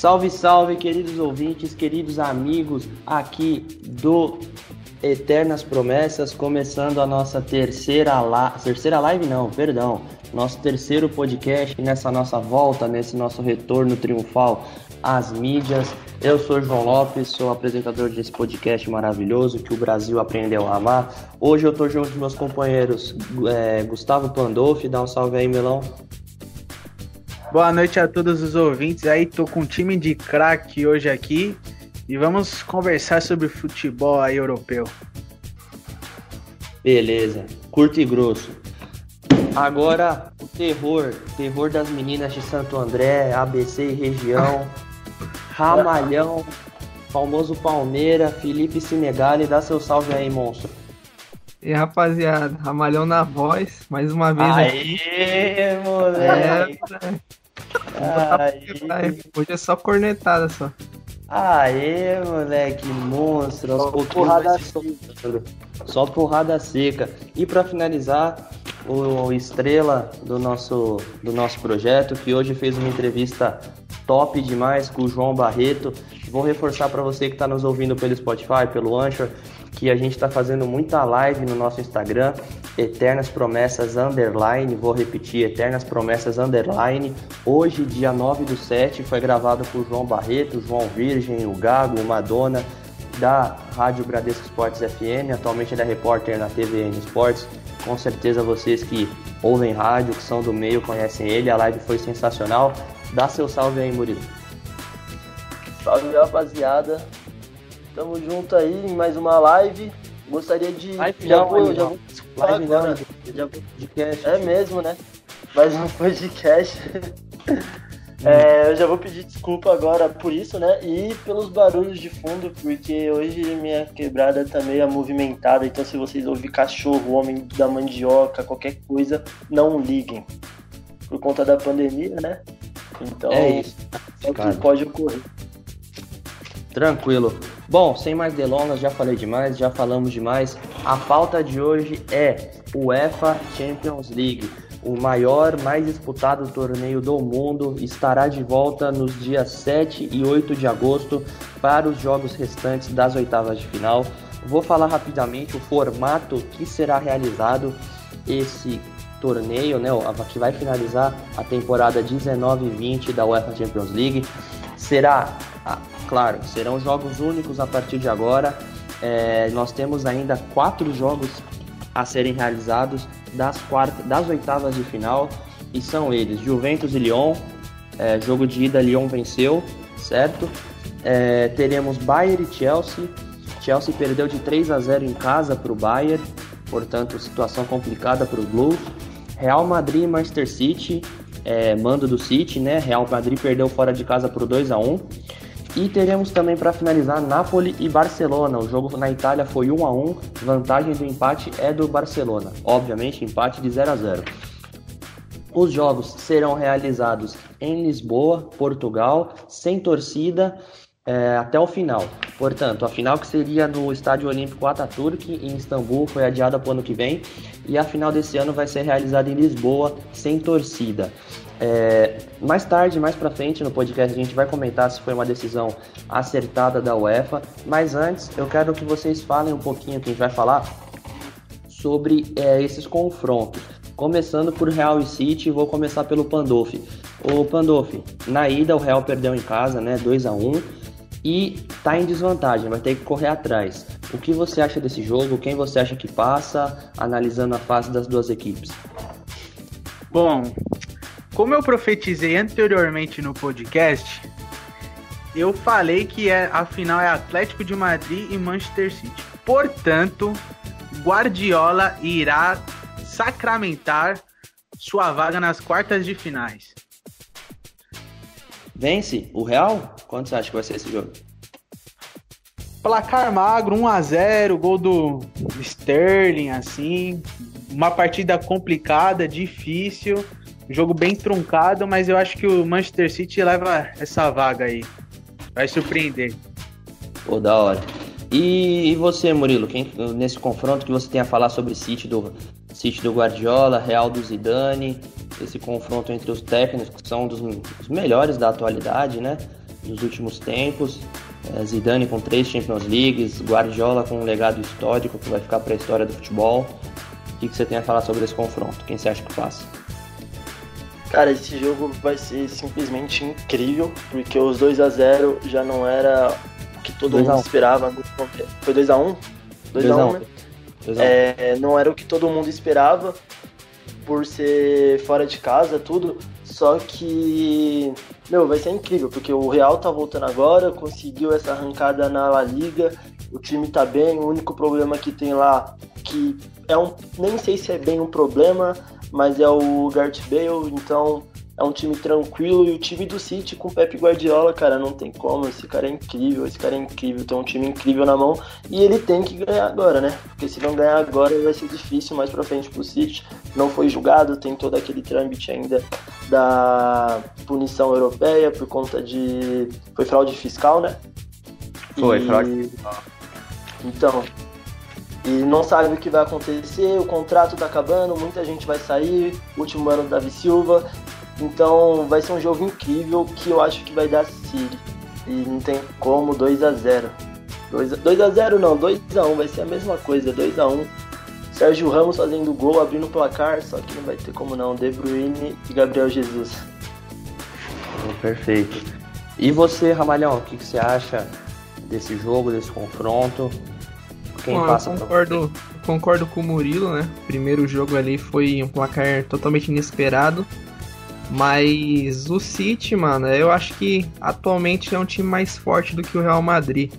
Salve, salve, queridos ouvintes, queridos amigos aqui do Eternas Promessas, começando a nossa terceira, la... terceira live, não, perdão, nosso terceiro podcast nessa nossa volta, nesse nosso retorno triunfal às mídias. Eu sou João Lopes, sou apresentador desse podcast maravilhoso que o Brasil aprendeu a amar. Hoje eu tô junto com meus companheiros é, Gustavo Pandolfi, dá um salve aí, Melão. Boa noite a todos os ouvintes. Aí, tô com um time de craque hoje aqui. E vamos conversar sobre futebol aí europeu. Beleza, curto e grosso. Agora, o terror, terror das meninas de Santo André, ABC e região, Ramalhão, famoso Palmeira, Felipe Senegali, dá seu salve aí, monstro. E rapaziada, Ramalhão na voz, mais uma vez Aê, aqui. moleque! É, Hoje é só cornetada só. Aê, moleque, monstro. Só porrada seca. Só porrada seca. E para finalizar, o estrela do nosso, do nosso projeto, que hoje fez uma entrevista top demais com o João Barreto. Vou reforçar para você que está nos ouvindo pelo Spotify, pelo Anchor, que a gente está fazendo muita live no nosso Instagram, Eternas Promessas Underline, vou repetir, Eternas Promessas Underline. Hoje, dia 9 do 7, foi gravado por João Barreto, João Virgem, o Gago, o Madonna, da Rádio Bradesco Esportes FM, atualmente ele é repórter na TVN Esportes. Com certeza vocês que ouvem rádio, que são do meio, conhecem ele. A live foi sensacional. Dá seu salve aí, Murilo. Salve, rapaziada. Tamo junto aí em mais uma live. Gostaria de. Live já não, vou, já vou live não, agora. Já vou... podcast. É mesmo, né? Mais um podcast. é, eu já vou pedir desculpa agora por isso, né? E pelos barulhos de fundo, porque hoje minha quebrada tá meio movimentada. Então, se vocês ouvirem cachorro, homem da mandioca, qualquer coisa, não liguem. Por conta da pandemia, né? Então, é isso. É o que pode ocorrer. Tranquilo. Bom, sem mais delongas, já falei demais, já falamos demais. A pauta de hoje é o UEFA Champions League. O maior, mais disputado torneio do mundo estará de volta nos dias 7 e 8 de agosto para os jogos restantes das oitavas de final. Vou falar rapidamente o formato que será realizado esse torneio, né, que vai finalizar a temporada 19 e 20 da UEFA Champions League. Será claro, serão jogos únicos a partir de agora. É, nós temos ainda quatro jogos a serem realizados das, quartas, das oitavas de final e são eles: Juventus e Lyon. É, jogo de ida, Lyon venceu, certo? É, teremos Bayern e Chelsea. Chelsea perdeu de 3 a 0 em casa para o Bayern, portanto, situação complicada para o Blues. Real Madrid e Manchester City, é, mando do City, né? Real Madrid perdeu fora de casa por 2 a 1 e teremos também para finalizar Napoli e Barcelona. O jogo na Itália foi 1 a 1. Vantagem do empate é do Barcelona. Obviamente, empate de 0 a 0. Os jogos serão realizados em Lisboa, Portugal, sem torcida é, até o final. Portanto, a final que seria no Estádio Olímpico Ataturk em Istambul foi adiada para o ano que vem e a final desse ano vai ser realizada em Lisboa sem torcida. É, mais tarde, mais para frente no podcast, a gente vai comentar se foi uma decisão acertada da UEFA. Mas antes, eu quero que vocês falem um pouquinho, que a gente vai falar sobre é, esses confrontos. Começando por Real e City, vou começar pelo Pandolfi. O Pandolfi, na ida o Real perdeu em casa, né, 2 a 1 e tá em desvantagem, vai ter que correr atrás. O que você acha desse jogo? Quem você acha que passa, analisando a fase das duas equipes? Bom, como eu profetizei anteriormente no podcast, eu falei que é, a final é Atlético de Madrid e Manchester City. Portanto, Guardiola irá sacramentar sua vaga nas quartas de finais. Vence o Real? Quanto você acha que vai ser esse jogo? Placar magro, 1 a 0 gol do Sterling, assim. Uma partida complicada, difícil. Jogo bem truncado, mas eu acho que o Manchester City leva essa vaga aí. Vai surpreender. Pô, da hora. E, e você, Murilo, quem, nesse confronto que você tem a falar sobre City do, City do Guardiola, Real do Zidane, esse confronto entre os técnicos que são dos, dos melhores da atualidade, né? dos últimos tempos. É, Zidane com três Champions Leagues, Guardiola com um legado histórico que vai ficar para a história do futebol. O que, que você tem a falar sobre esse confronto? Quem você acha que passa? Cara, esse jogo vai ser simplesmente incrível, porque os 2 a 0 já não era o que todo mundo esperava. Foi 2 a 1 2 a 1 né? É, não era o que todo mundo esperava por ser fora de casa, tudo. Só que, meu, vai ser incrível, porque o Real tá voltando agora, conseguiu essa arrancada na La Liga, o time tá bem, o único problema que tem lá, que é um, nem sei se é bem um problema, mas é o Gareth Bale, então é um time tranquilo e o time do City com o Pep Guardiola, cara, não tem como. Esse cara é incrível, esse cara é incrível, tem um time incrível na mão e ele tem que ganhar agora, né? Porque se não ganhar agora vai ser difícil mais pra frente pro City. Não foi julgado, tem todo aquele trâmite ainda da punição europeia por conta de. Foi fraude fiscal, né? Foi, e... fraude fiscal. Então, e não sabe o que vai acontecer, o contrato tá acabando, muita gente vai sair, último ano do Davi Silva, então vai ser um jogo incrível que eu acho que vai dar City. E não tem como 2 a 0 2 a 0 não, 2 a 1 vai ser a mesma coisa, 2 a 1 Sérgio Ramos fazendo gol, abrindo o placar, só que não vai ter como não. De Bruyne e Gabriel Jesus. Oh, perfeito. E você, Ramalhão, o que, que, você acha desse jogo, desse confronto? Quem Bom, passa eu concordo, concordo com o Murilo, né? O primeiro jogo ali foi um placar totalmente inesperado. Mas o City, mano, eu acho que atualmente é um time mais forte do que o Real Madrid.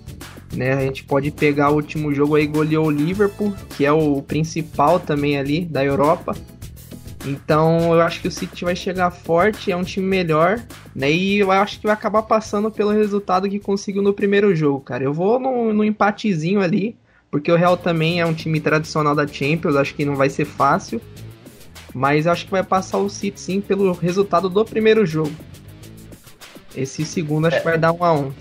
Né? A gente pode pegar o último jogo aí, goleou o Liverpool, que é o principal também ali da Europa. Então eu acho que o City vai chegar forte, é um time melhor, né? E eu acho que vai acabar passando pelo resultado que conseguiu no primeiro jogo, cara. Eu vou no, no empatezinho ali, porque o Real também é um time tradicional da Champions, acho que não vai ser fácil. Mas acho que vai passar o City sim pelo resultado do primeiro jogo. Esse segundo acho é. que vai dar um a um.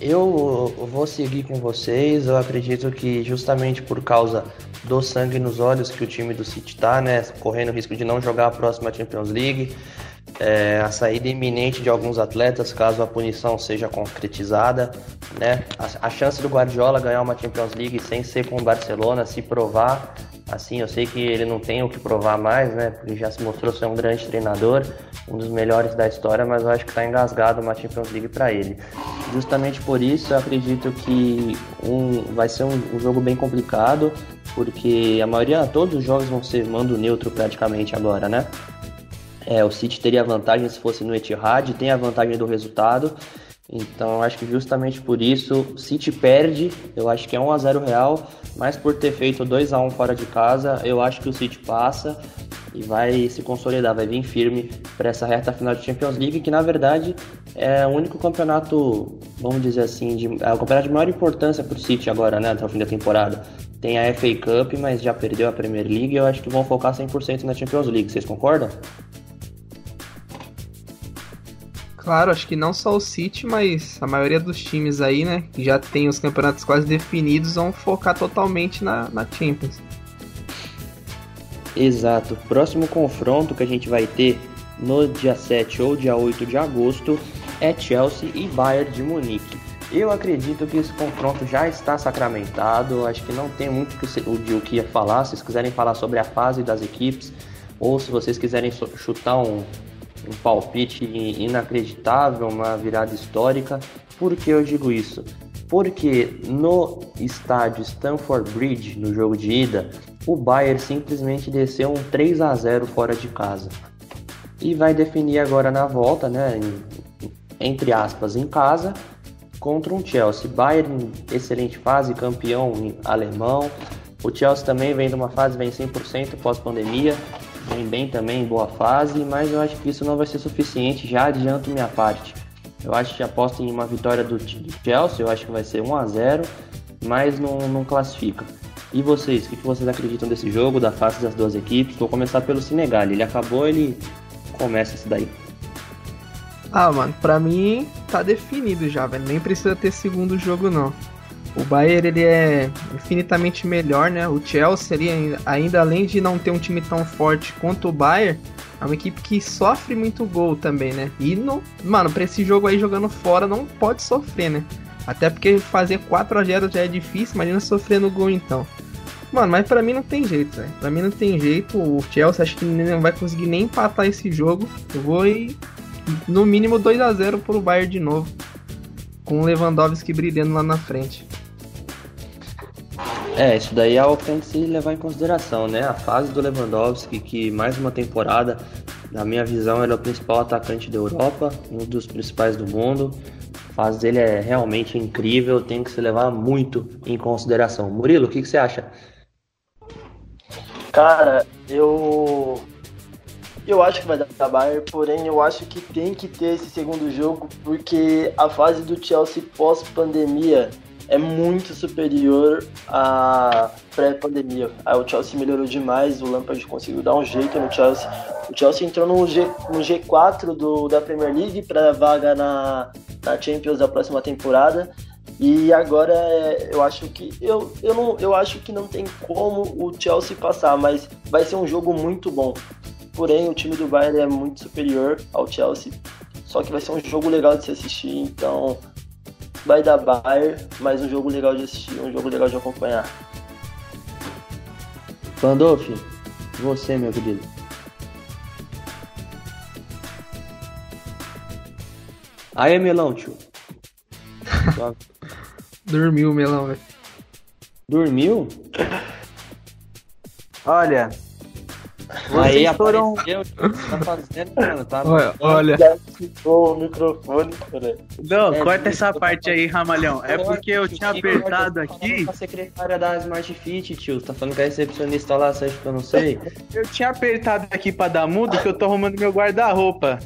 Eu vou seguir com vocês. Eu acredito que justamente por causa do sangue nos olhos que o time do City tá, né, correndo o risco de não jogar a próxima Champions League, é, a saída iminente de alguns atletas caso a punição seja concretizada, né, a, a chance do Guardiola ganhar uma Champions League sem ser com o Barcelona, se provar Assim, eu sei que ele não tem o que provar mais, né? Porque já se mostrou ser um grande treinador, um dos melhores da história, mas eu acho que está engasgado uma Champions League para ele. Justamente por isso, eu acredito que um, vai ser um, um, jogo bem complicado, porque a maioria, todos os jogos vão ser mando neutro praticamente agora, né? É, o City teria vantagem se fosse no Etihad, tem a vantagem do resultado. Então, eu acho que justamente por isso, o City perde, eu acho que é 1 a 0 real, mas por ter feito 2 a 1 fora de casa, eu acho que o City passa e vai se consolidar, vai vir firme para essa reta final de Champions League, que na verdade é o único campeonato, vamos dizer assim, de, é o campeonato de maior importância para o City agora, né, até o fim da temporada. Tem a FA Cup, mas já perdeu a Premier League, eu acho que vão focar 100% na Champions League, vocês concordam? Claro, acho que não só o City, mas a maioria dos times aí, né, que já tem os campeonatos quase definidos, vão focar totalmente na, na Champions. Exato. Próximo confronto que a gente vai ter no dia 7 ou dia 8 de agosto é Chelsea e Bayern de Munique. Eu acredito que esse confronto já está sacramentado, acho que não tem muito de o que ia falar. Se vocês quiserem falar sobre a fase das equipes, ou se vocês quiserem chutar um, um palpite inacreditável, uma virada histórica. Por que eu digo isso? Porque no estádio Stamford Bridge, no jogo de ida, o Bayern simplesmente desceu um 3 a 0 fora de casa. E vai definir agora na volta, né, em, entre aspas, em casa, contra um Chelsea. Bayern, excelente fase, campeão alemão. O Chelsea também vem de uma fase, vem 100% pós-pandemia, vem bem também, boa fase, mas eu acho que isso não vai ser suficiente, já adianto minha parte. Eu acho que aposto em uma vitória do, Chelsea, eu acho que vai ser 1 a 0 mas não, não classifica. E vocês, o que vocês acreditam desse jogo, da fase das duas equipes? Vou começar pelo Senegal, ele acabou, ele começa isso daí. Ah, mano, pra mim tá definido já, velho. Nem precisa ter segundo jogo, não. O Bayern ele é infinitamente melhor, né? O Chelsea ali, ainda além de não ter um time tão forte quanto o Bayern, é uma equipe que sofre muito gol também, né? E, não, mano, pra esse jogo aí jogando fora não pode sofrer, né? Até porque fazer 4 a 0 já é difícil, imagina sofrer no gol então. Mano, mas pra mim não tem jeito, velho. Pra mim não tem jeito. O Chelsea acho que não vai conseguir nem empatar esse jogo. Eu vou ir no mínimo 2 a 0 pro Bayern de novo. Com o Lewandowski brilhando lá na frente. É, isso daí é algo que tem que se levar em consideração, né? A fase do Lewandowski, que mais uma temporada, na minha visão, ele é o principal atacante da Europa, um dos principais do mundo. A fase dele é realmente incrível, tem que se levar muito em consideração. Murilo, o que, que você acha? Cara, eu eu acho que vai dar Bayern, porém eu acho que tem que ter esse segundo jogo porque a fase do Chelsea pós-pandemia é muito superior à pré-pandemia. O Chelsea melhorou demais, o Lampard conseguiu dar um jeito no Chelsea. O Chelsea entrou no, G, no G4 do, da Premier League para vaga na, na Champions da próxima temporada. E agora é, eu acho que eu, eu, não, eu acho que não tem como o Chelsea passar, mas vai ser um jogo muito bom. Porém, o time do Bayern é muito superior ao Chelsea. Só que vai ser um jogo legal de se assistir, então vai dar Bayern, mas um jogo legal de assistir, um jogo legal de acompanhar. Pandolf, você, meu querido. Aí, Melão, tio. Dormiu o Melão, velho. Dormiu? Olha, Aí foram... apareceu, tá fazendo, mano, tá... Olha, olha. o microfone, Não, é, corta essa parte aí, Ramalhão. É porque eu tinha apertado aqui. A secretária da Smart Fit, tio. Tá falando que é recepcionista lá, você acha que eu não sei? Eu tinha apertado aqui pra dar mudo que eu tô arrumando meu guarda-roupa.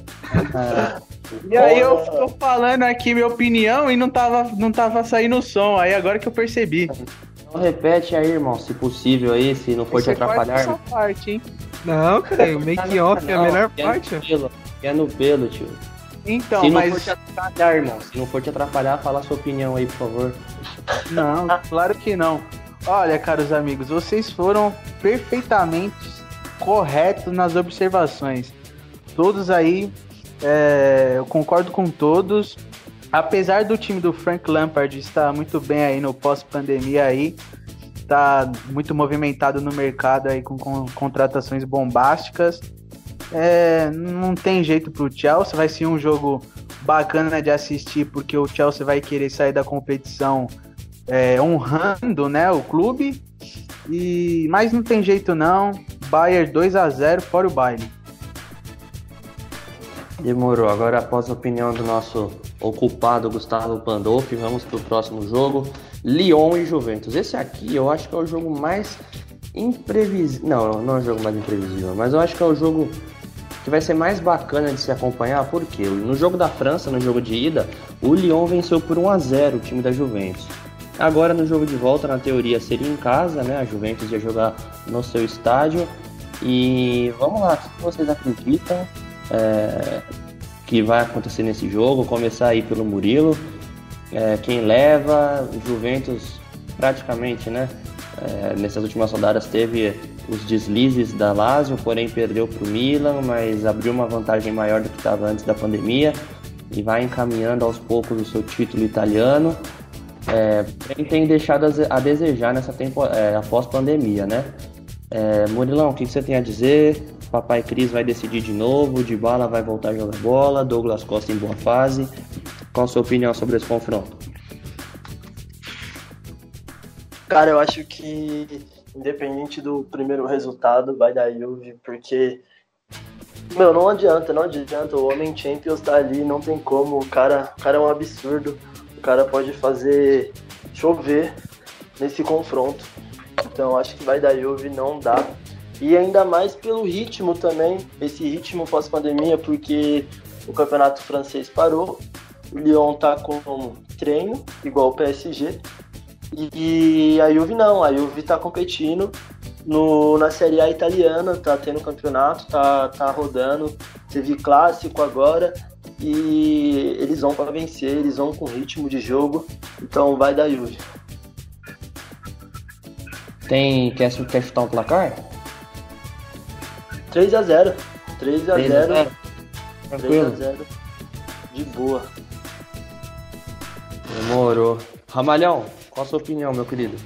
Ah. E aí eu tô falando aqui minha opinião e não tava, não tava saindo o som. Aí agora que eu percebi. Então repete aí, irmão, se possível aí, se não for Você te atrapalhar. Essa parte, hein? Não, cara, o make off é a melhor é parte. No pelo, é no pelo, tio. Então, se mas... não for te atrapalhar, irmão, se não for te atrapalhar, fala a sua opinião aí, por favor. Não, claro que não. Olha, caros amigos, vocês foram perfeitamente corretos nas observações. Todos aí, é, eu concordo com todos. Apesar do time do Frank Lampard estar muito bem aí no pós-pandemia aí, tá muito movimentado no mercado aí com, com contratações bombásticas. É, não tem jeito pro Chelsea, vai ser um jogo bacana de assistir porque o Chelsea vai querer sair da competição é, honrando, né, o clube. E mas não tem jeito não. Bayern 2 a 0 fora o baile. Demorou. Agora após a opinião do nosso ocupado Gustavo Pandolfi, vamos pro próximo jogo. Lyon e Juventus. Esse aqui eu acho que é o jogo mais imprevisível. Não, não é o jogo mais imprevisível, mas eu acho que é o jogo que vai ser mais bacana de se acompanhar, porque no jogo da França, no jogo de ida, o Lyon venceu por 1 a 0 o time da Juventus. Agora no jogo de volta, na teoria, seria em casa, né? A Juventus ia jogar no seu estádio. E vamos lá, o que vocês acreditam é, que vai acontecer nesse jogo? Começar aí pelo Murilo é, quem leva, Juventus praticamente, né? É, nessas últimas rodadas teve os deslizes da Lazio, porém perdeu para o Milan, mas abriu uma vantagem maior do que estava antes da pandemia e vai encaminhando aos poucos o seu título italiano. É, tem deixado a desejar nessa temporada, é, após pandemia, né? É, Murilão, o que você tem a dizer? Papai Cris vai decidir de novo, de bala vai voltar a jogar bola, Douglas Costa em boa fase. Qual a sua opinião sobre esse confronto? Cara, eu acho que independente do primeiro resultado, vai dar Juve, porque meu, não adianta, não adianta. O Homem Champions tá ali, não tem como. O cara, o cara é um absurdo. O cara pode fazer chover nesse confronto. Então acho que vai dar Juve, não dá. E ainda mais pelo ritmo também, esse ritmo pós-pandemia, porque o campeonato francês parou, o Lyon tá com treino, igual o PSG. E a Juve não, a Juve tá competindo no, na Série A italiana, tá tendo campeonato, tá, tá rodando, teve clássico agora e eles vão para vencer, eles vão com ritmo de jogo, então vai da Juve. Tem, quer, quer chutar um placar? 3 a 0 3x0. 3x0. De boa. Demorou. Ramalhão, qual a sua opinião, meu querido?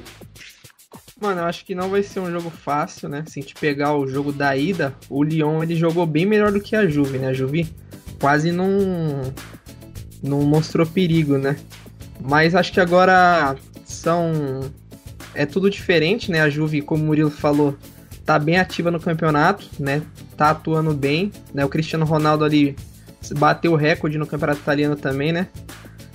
Mano, eu acho que não vai ser um jogo fácil, né? Se a gente pegar o jogo da ida, o Lyon ele jogou bem melhor do que a Juve, né? A Juve quase não não mostrou perigo, né? Mas acho que agora são é tudo diferente, né? A Juve, como o Murilo falou, tá bem ativa no campeonato, né? Tá atuando bem, né? O Cristiano Ronaldo ali bateu o recorde no campeonato italiano também, né?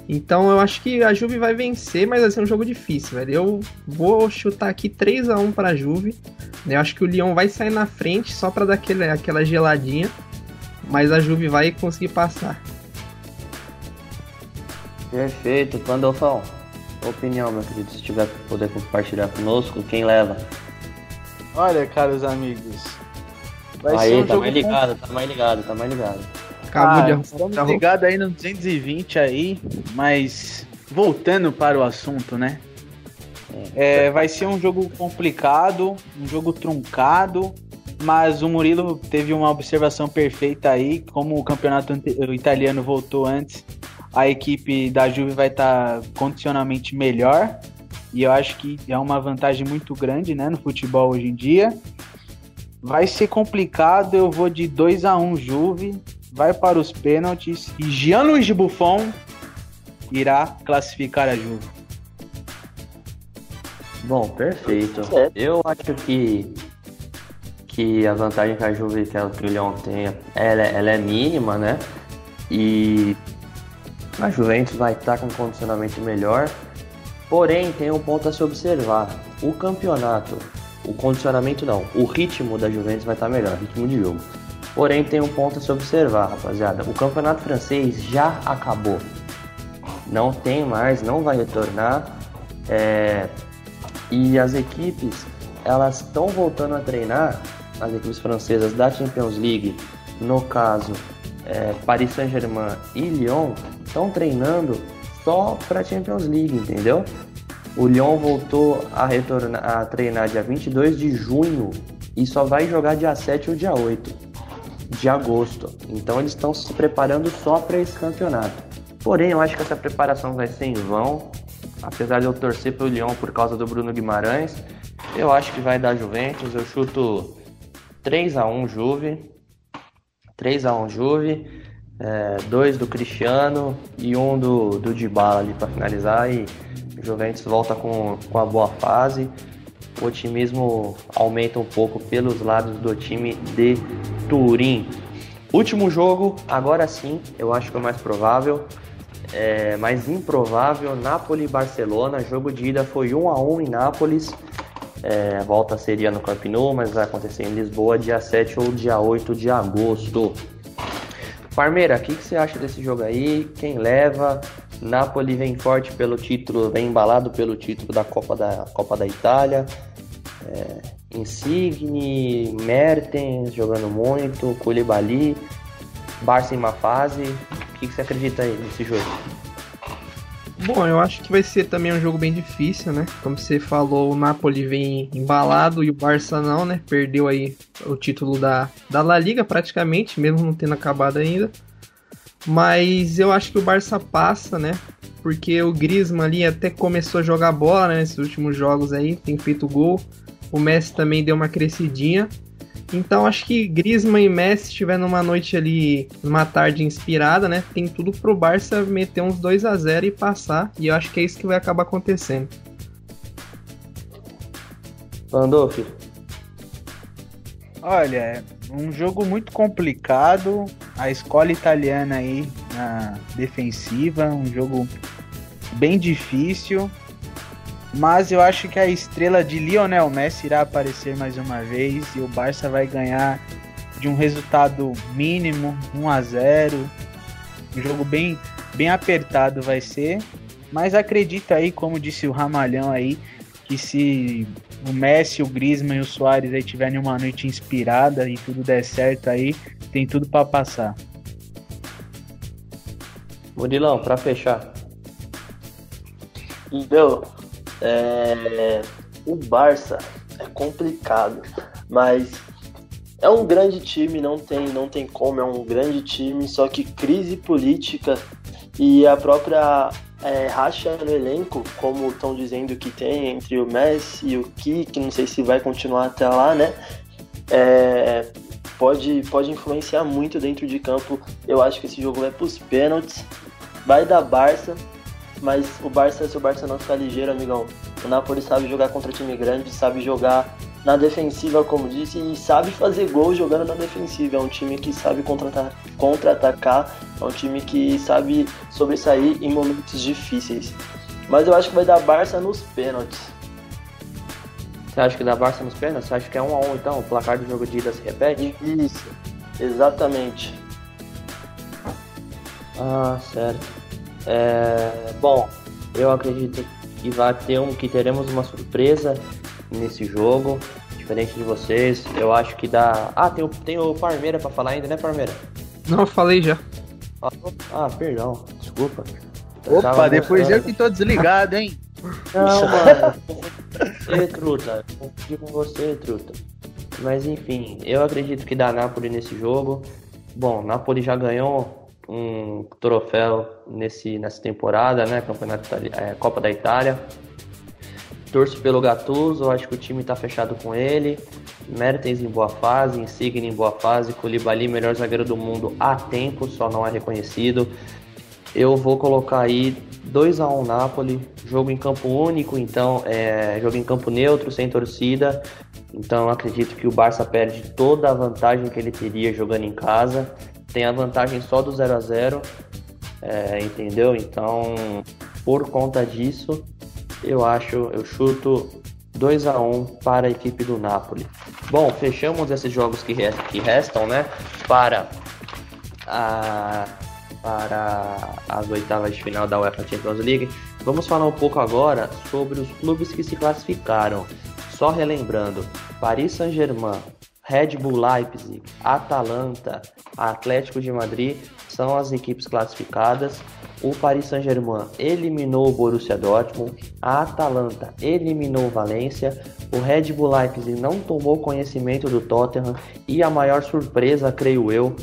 Então eu acho que a Juve vai vencer, mas vai ser um jogo difícil, velho. Eu vou chutar aqui 3 a 1 para a Juve. Eu acho que o Lyon vai sair na frente só para dar aquele, aquela geladinha, mas a Juve vai conseguir passar. Perfeito, Pandolfão. Opinião, meu querido, se tiver poder compartilhar conosco, quem leva? Olha, caros amigos. Vai aí, ser um tá jogo mais ligado, tá mais ligado, tá mais ligado. Acabou ah, de Estamos ligados aí no 220 aí, mas voltando para o assunto, né? É, vai ser um jogo complicado, um jogo truncado, mas o Murilo teve uma observação perfeita aí, como o campeonato italiano voltou antes, a equipe da Juve vai estar tá condicionalmente melhor, e eu acho que é uma vantagem muito grande, né, no futebol hoje em dia. Vai ser complicado, eu vou de 2 a 1 Juve, vai para os pênaltis e Gianluigi Buffon irá classificar a Juve. Bom, perfeito. Eu acho que que a vantagem que a Juve que o Lyon tem, ela, ela é mínima, né? E a Juventus vai estar com um condicionamento melhor. Porém, tem um ponto a se observar. O campeonato, o condicionamento não, o ritmo da Juventus vai estar melhor, ritmo de jogo. Porém, tem um ponto a se observar, rapaziada. O campeonato francês já acabou. Não tem mais, não vai retornar. É... E as equipes, elas estão voltando a treinar, as equipes francesas da Champions League, no caso, é, Paris Saint-Germain e Lyon, estão treinando só para Champions League, entendeu? O Lyon voltou a, retornar, a treinar dia 22 de junho e só vai jogar dia 7 ou dia 8 de agosto. Então eles estão se preparando só para esse campeonato. Porém, eu acho que essa preparação vai ser em vão. Apesar de eu torcer pelo Lyon por causa do Bruno Guimarães, eu acho que vai dar Juventus. Eu chuto 3 a 1 Juve. 3 a 1 Juve. É, dois do Cristiano e um do, do Dybala ali para finalizar e Juventus volta com, com a boa fase o otimismo aumenta um pouco pelos lados do time de Turim. Último jogo, agora sim, eu acho que é o mais provável. É, mais improvável, Napoli Barcelona. Jogo de ida foi 1 a 1 em Nápoles. É, a volta seria no Camp Nou, mas vai acontecer em Lisboa dia 7 ou dia 8 de agosto. Parmeira, o que, que você acha desse jogo aí? Quem leva? Napoli vem forte pelo título, vem embalado pelo título da Copa da, Copa da Itália. É, Insigne, Mertens jogando muito, Koulibaly, Barça em uma fase. O que, que você acredita aí nesse jogo? Bom, eu acho que vai ser também um jogo bem difícil, né? Como você falou, o Napoli vem embalado e o Barça não, né? Perdeu aí o título da, da La Liga praticamente, mesmo não tendo acabado ainda. Mas eu acho que o Barça passa, né? Porque o Griezmann ali até começou a jogar bola né, nesses últimos jogos aí, tem feito gol. O Messi também deu uma crescidinha. Então acho que Griezmann e Messi estiver numa noite ali, numa tarde inspirada, né? Tem tudo pro Barça meter uns 2 a 0 e passar. E eu acho que é isso que vai acabar acontecendo. Pandolf. Olha, um jogo muito complicado. A escola italiana aí na defensiva, um jogo bem difícil. Mas eu acho que a estrela de Lionel Messi irá aparecer mais uma vez e o Barça vai ganhar de um resultado mínimo, 1 a 0. Um jogo bem bem apertado vai ser, mas acredito aí, como disse o Ramalhão aí, que se o Messi, o Griezmann e o Soares aí tiverem uma noite inspirada e tudo der certo aí, tem tudo para passar. Murilão, para fechar. Meu, é, o Barça é complicado, mas é um grande time, não tem, não tem como, é um grande time, só que crise política e a própria é, racha no elenco, como estão dizendo que tem entre o Messi e o Ki, que não sei se vai continuar até lá, né? É, pode, pode influenciar muito dentro de campo. Eu acho que esse jogo vai para os pênaltis, vai dar Barça, mas o Barça, se o Barça não ficar ligeiro, amigão, o Napoli sabe jogar contra time grande, sabe jogar na defensiva, como disse, e sabe fazer gol jogando na defensiva. É um time que sabe contra-atacar, contra é um time que sabe sobressair em momentos difíceis. Mas eu acho que vai dar Barça nos pênaltis. Você acha que dá Barça nos pênaltis? Você acha que é 1 a 1 então? O placar do jogo de ida se repete? Isso, exatamente. Ah, certo. É... Bom, eu acredito que vai ter um que teremos uma surpresa nesse jogo, diferente de vocês. Eu acho que dá. Ah, tem o, tem o Parmeira pra falar ainda, né, Parmeira? Não, falei já. Ah, perdão, desculpa. Opa, depois eu que tô desligado, hein? Não, mano. você, truta. Confio com você, truta. Mas enfim, eu acredito que dá Napoli nesse jogo. Bom, Napoli já ganhou um troféu nesse, nessa temporada, né? Campeonato é, Copa da Itália. Torço pelo Gattuso, acho que o time está fechado com ele. Mertens em boa fase, Insigne em boa fase, Koulibaly, melhor zagueiro do mundo há tempo, só não é reconhecido. Eu vou colocar aí 2 a 1 um Napoli, jogo em campo único, então é jogo em campo neutro, sem torcida. Então acredito que o Barça perde toda a vantagem que ele teria jogando em casa. Tem a vantagem só do 0 a 0 é, entendeu? Então, por conta disso, eu acho, eu chuto 2 a 1 para a equipe do Napoli. Bom, fechamos esses jogos que, que restam né? Para a para as oitavas de final da UEFA Champions League. Vamos falar um pouco agora sobre os clubes que se classificaram. Só relembrando: Paris Saint-Germain, Red Bull Leipzig, Atalanta, Atlético de Madrid são as equipes classificadas. O Paris Saint-Germain eliminou o Borussia Dortmund, a Atalanta eliminou o Valência, o Red Bull Leipzig não tomou conhecimento do Tottenham. E a maior surpresa, creio eu,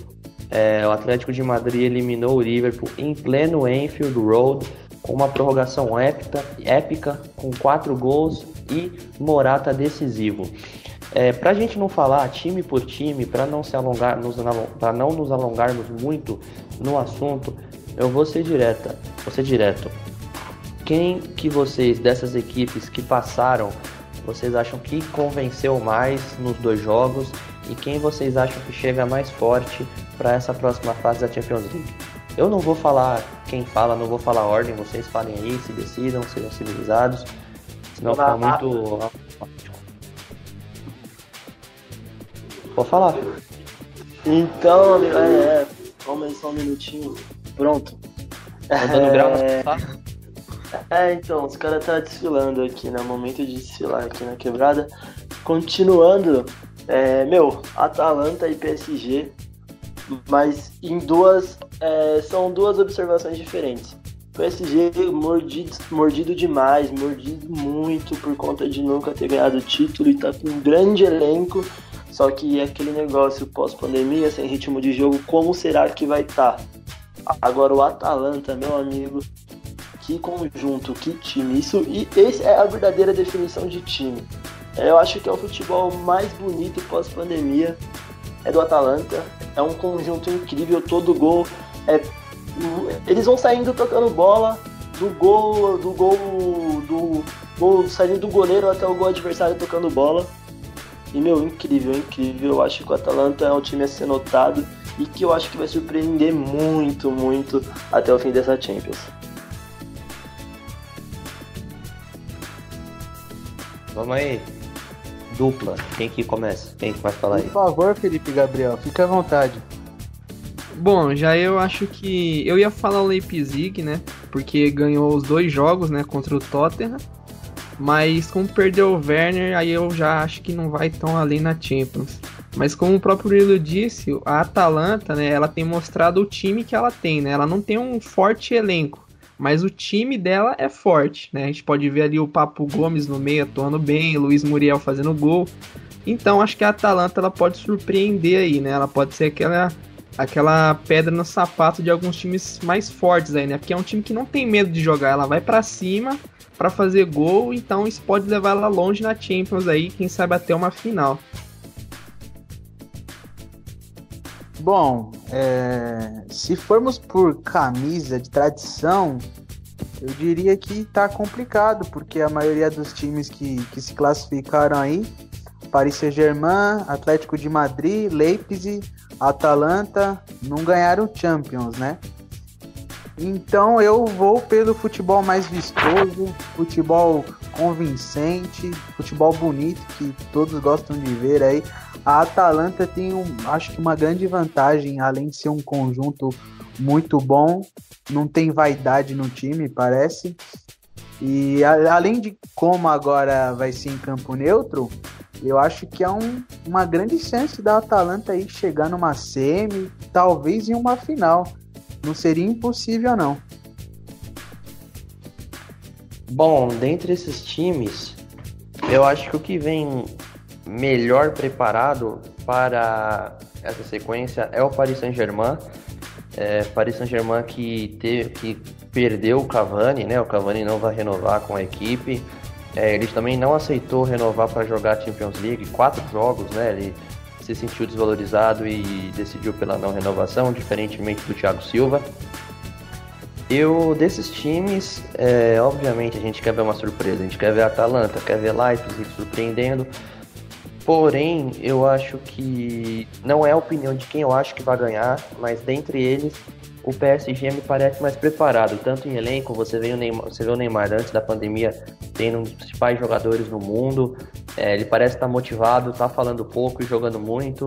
é, o Atlético de Madrid eliminou o Liverpool em pleno Enfield Road com uma prorrogação épica, épica com quatro gols e Morata decisivo. É, para a gente não falar time por time, para não se alongar, para não nos alongarmos muito no assunto, eu vou ser direta, vou ser direto. Quem que vocês dessas equipes que passaram, vocês acham que convenceu mais nos dois jogos e quem vocês acham que chega mais forte para essa próxima fase da Champions League? Eu não vou falar quem fala, não vou falar ordem, vocês falem aí, se decidam, sejam civilizados, senão fica muito Pode falar. Então, é, calma só um minutinho. Pronto. Tá dando grau é... é, então, os caras tá desfilando aqui, né? Momento de desfilar aqui na quebrada. Continuando, é, meu, Atalanta e PSG, mas em duas. É, são duas observações diferentes. PSG mordido, mordido demais, mordido muito por conta de nunca ter ganhado o título e tá com um grande elenco. Só que aquele negócio pós-pandemia, sem ritmo de jogo, como será que vai estar? Tá? Agora o Atalanta, meu amigo, que conjunto, que time. Isso e esse é a verdadeira definição de time. Eu acho que é o futebol mais bonito pós-pandemia. É do Atalanta. É um conjunto incrível, todo gol é eles vão saindo tocando bola do gol, do gol, do gol saindo do goleiro até o gol adversário tocando bola. E meu, incrível, incrível. Eu acho que o Atalanta é um time a ser notado e que eu acho que vai surpreender muito, muito até o fim dessa Champions. Vamos aí. Dupla. Quem que começa? Quem que vai falar aí? Por favor, Felipe Gabriel, fica à vontade. Bom, já eu acho que eu ia falar o Leipzig, né? Porque ganhou os dois jogos, né, contra o Tottenham. Mas como perdeu o Werner, aí eu já acho que não vai tão além na Champions. Mas como o próprio Lilo disse, a Atalanta, né, ela tem mostrado o time que ela tem, né? Ela não tem um forte elenco, mas o time dela é forte, né? A gente pode ver ali o Papo Gomes no meio atuando bem, Luiz Muriel fazendo gol. Então acho que a Atalanta ela pode surpreender aí, né? Ela pode ser aquela aquela pedra no sapato de alguns times mais fortes aí, né? Porque é um time que não tem medo de jogar, ela vai para cima para fazer gol, então isso pode levar ela longe na Champions aí, quem sabe até uma final. Bom, é... se formos por camisa de tradição, eu diria que tá complicado, porque a maioria dos times que, que se classificaram aí, Paris Saint-Germain, Atlético de Madrid, Leipzig, Atalanta, não ganharam Champions, né? Então eu vou pelo futebol mais vistoso, futebol convincente, futebol bonito que todos gostam de ver aí. A Atalanta tem, um, acho que uma grande vantagem, além de ser um conjunto muito bom, não tem vaidade no time, parece. E a, além de como agora vai ser em campo neutro, eu acho que é um, uma grande chance da Atalanta aí chegar numa semi, talvez em uma final. Não seria impossível, não. Bom, dentre esses times, eu acho que o que vem melhor preparado para essa sequência é o Paris Saint-Germain. É, Paris Saint-Germain que, teve, que perdeu o Cavani, né? O Cavani não vai renovar com a equipe. É, ele também não aceitou renovar para jogar a Champions League, quatro jogos, né? Ele se sentiu desvalorizado e decidiu pela não renovação, diferentemente do Thiago Silva. Eu, desses times, é, obviamente a gente quer ver uma surpresa, a gente quer ver a Atalanta, quer ver Leipzig surpreendendo, porém eu acho que não é a opinião de quem eu acho que vai ganhar, mas dentre eles o PSG me parece mais preparado, tanto em elenco, você vê o Neymar, você vê o Neymar antes da pandemia tendo um dos principais jogadores no mundo, é, ele parece estar motivado, está falando pouco e jogando muito.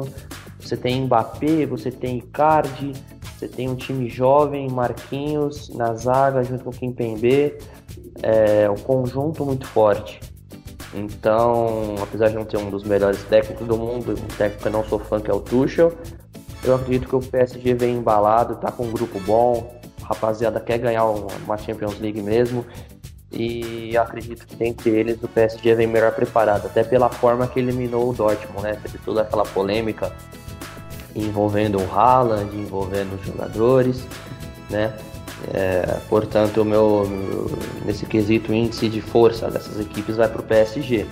Você tem Mbappé, você tem Icardi, você tem um time jovem, Marquinhos na zaga junto com o Kimpembe, é um conjunto muito forte. Então, apesar de não ter um dos melhores técnicos do mundo, um técnico que eu não sou fã que é o Tuchel, eu acredito que o PSG vem embalado, tá com um grupo bom, a rapaziada quer ganhar uma Champions League mesmo, e acredito que dentre eles o PSG vem melhor preparado, até pela forma que eliminou o Dortmund, né? Teve toda aquela polêmica envolvendo o Haaland, envolvendo os jogadores, né? É, portanto, o meu, nesse quesito índice de força dessas equipes vai para o PSG.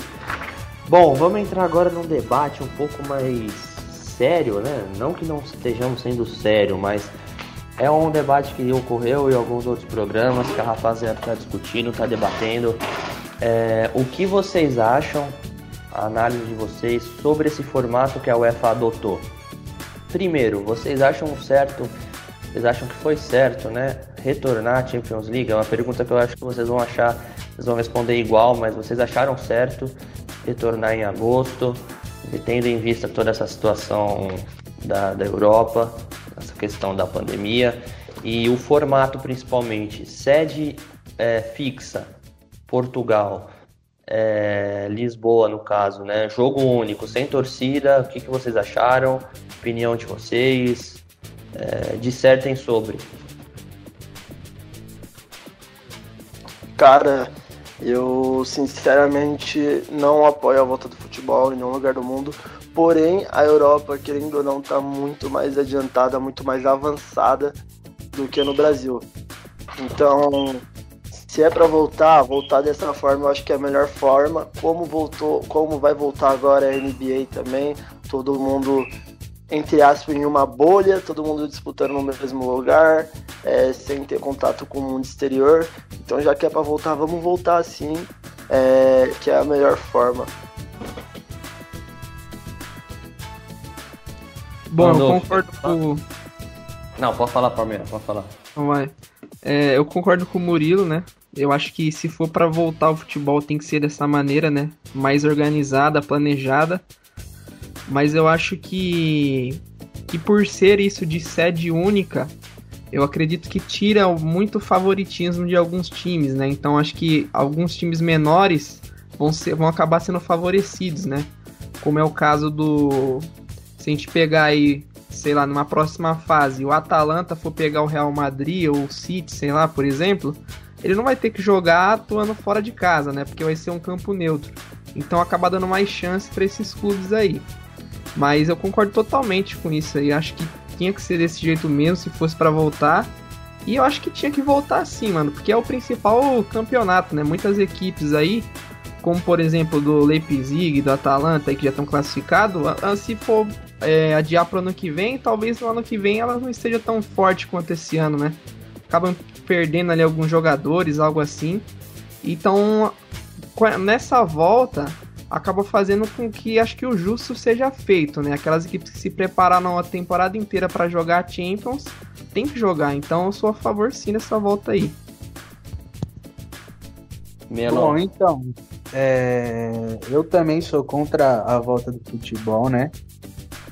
Bom, vamos entrar agora num debate um pouco mais sério, né? Não que não estejamos sendo sério, mas é um debate que ocorreu em alguns outros programas que a rapaziada está discutindo, está debatendo. É, o que vocês acham, a análise de vocês, sobre esse formato que a UEFA adotou? Primeiro, vocês acham certo, vocês acham que foi certo, né? Retornar à Champions League? É uma pergunta que eu acho que vocês vão achar, vocês vão responder igual, mas vocês acharam certo retornar em agosto, tendo em vista toda essa situação da, da Europa? essa questão da pandemia e o formato principalmente sede é, fixa Portugal é, Lisboa no caso né jogo único sem torcida o que, que vocês acharam opinião de vocês é, dissertem sobre cara eu sinceramente não apoio a volta do futebol em nenhum lugar do mundo Porém, a Europa, querendo ou não, está muito mais adiantada, muito mais avançada do que no Brasil. Então, se é para voltar, voltar dessa forma, eu acho que é a melhor forma. Como voltou, como vai voltar agora a NBA também, todo mundo entre aspas em uma bolha, todo mundo disputando no mesmo lugar, é, sem ter contato com o mundo exterior. Então, já que é para voltar, vamos voltar assim, é, que é a melhor forma. Bom, eu concordo com. Não, pode falar, Palmeiras, pode falar. Então vai. É, eu concordo com o Murilo, né? Eu acho que se for para voltar ao futebol tem que ser dessa maneira, né? Mais organizada, planejada. Mas eu acho que que por ser isso de sede única, eu acredito que tira muito favoritismo de alguns times, né? Então acho que alguns times menores vão, ser, vão acabar sendo favorecidos, né? Como é o caso do, se a gente pegar aí, sei lá, numa próxima fase, o Atalanta for pegar o Real Madrid ou o City, sei lá, por exemplo, ele não vai ter que jogar atuando fora de casa, né? Porque vai ser um campo neutro. Então acaba dando mais chance para esses clubes aí. Mas eu concordo totalmente com isso aí. Acho que tinha que ser desse jeito mesmo se fosse para voltar. E eu acho que tinha que voltar sim, mano, porque é o principal campeonato, né? Muitas equipes aí, como por exemplo do Leipzig, do Atalanta, que já estão classificados, se for é, adiar para o ano que vem, talvez no ano que vem ela não esteja tão forte quanto esse ano, né? Acabam perdendo ali alguns jogadores, algo assim. Então, nessa volta, acaba fazendo com que acho que o justo seja feito, né? Aquelas equipes que se prepararam a temporada inteira para jogar Champions, tem que jogar. Então eu sou a favor sim dessa volta aí. Bom, então, é... eu também sou contra a volta do futebol, né?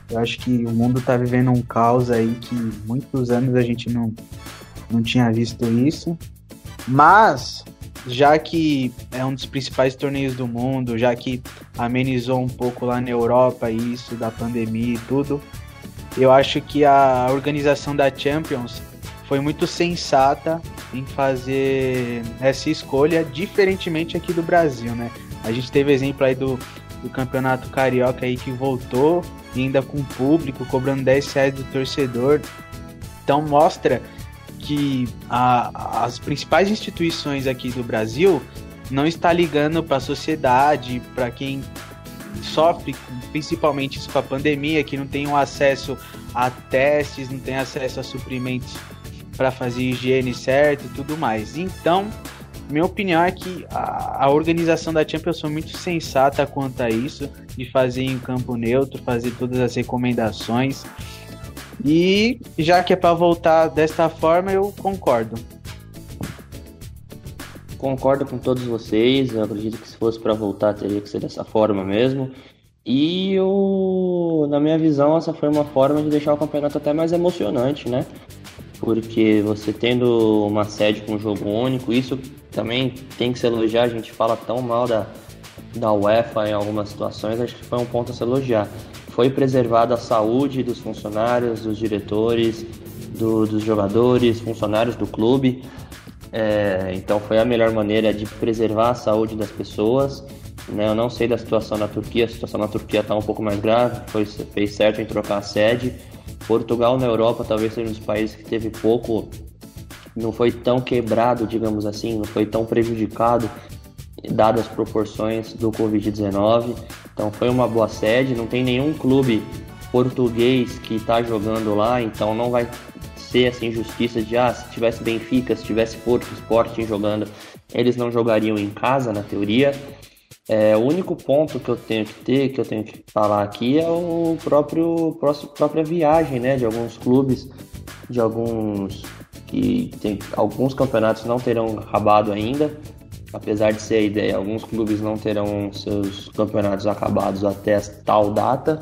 Eu acho que o mundo tá vivendo um caos aí que muitos anos a gente não, não tinha visto isso. Mas já que é um dos principais torneios do mundo, já que amenizou um pouco lá na Europa isso da pandemia e tudo, eu acho que a organização da Champions foi muito sensata em fazer essa escolha, diferentemente aqui do Brasil, né? A gente teve exemplo aí do, do campeonato carioca aí que voltou, ainda com público, cobrando 10 reais do torcedor. Então mostra que a, as principais instituições aqui do Brasil não está ligando para a sociedade, para quem sofre principalmente isso com a pandemia, que não tem um acesso a testes, não tem acesso a suprimentos para fazer higiene certo e tudo mais. Então, minha opinião é que a, a, organização da Champions foi muito sensata quanto a isso, de fazer em campo neutro, fazer todas as recomendações. E já que é para voltar desta forma, eu concordo. Concordo com todos vocês. Eu acredito que se fosse para voltar, teria que ser dessa forma mesmo. E eu, na minha visão, essa foi uma forma de deixar o campeonato até mais emocionante, né? Porque você tendo uma sede com um jogo único, isso também tem que se elogiar. A gente fala tão mal da, da UEFA em algumas situações, acho que foi um ponto a se elogiar foi preservada a saúde dos funcionários, dos diretores, do, dos jogadores, funcionários do clube. É, então foi a melhor maneira de preservar a saúde das pessoas. Né? Eu não sei da situação na Turquia, a situação na Turquia está um pouco mais grave, foi, fez certo em trocar a sede. Portugal na Europa talvez seja um dos países que teve pouco, não foi tão quebrado, digamos assim, não foi tão prejudicado dadas as proporções do Covid-19. Então foi uma boa sede, não tem nenhum clube português que está jogando lá, então não vai ser assim justiça de ah, se tivesse Benfica, se tivesse Porto Sporting jogando, eles não jogariam em casa na teoria. É, o único ponto que eu tenho que ter, que eu tenho que falar aqui é o próprio própria viagem, né, de alguns clubes, de alguns que tem alguns campeonatos não terão acabado ainda apesar de ser a ideia, alguns clubes não terão seus campeonatos acabados até tal data.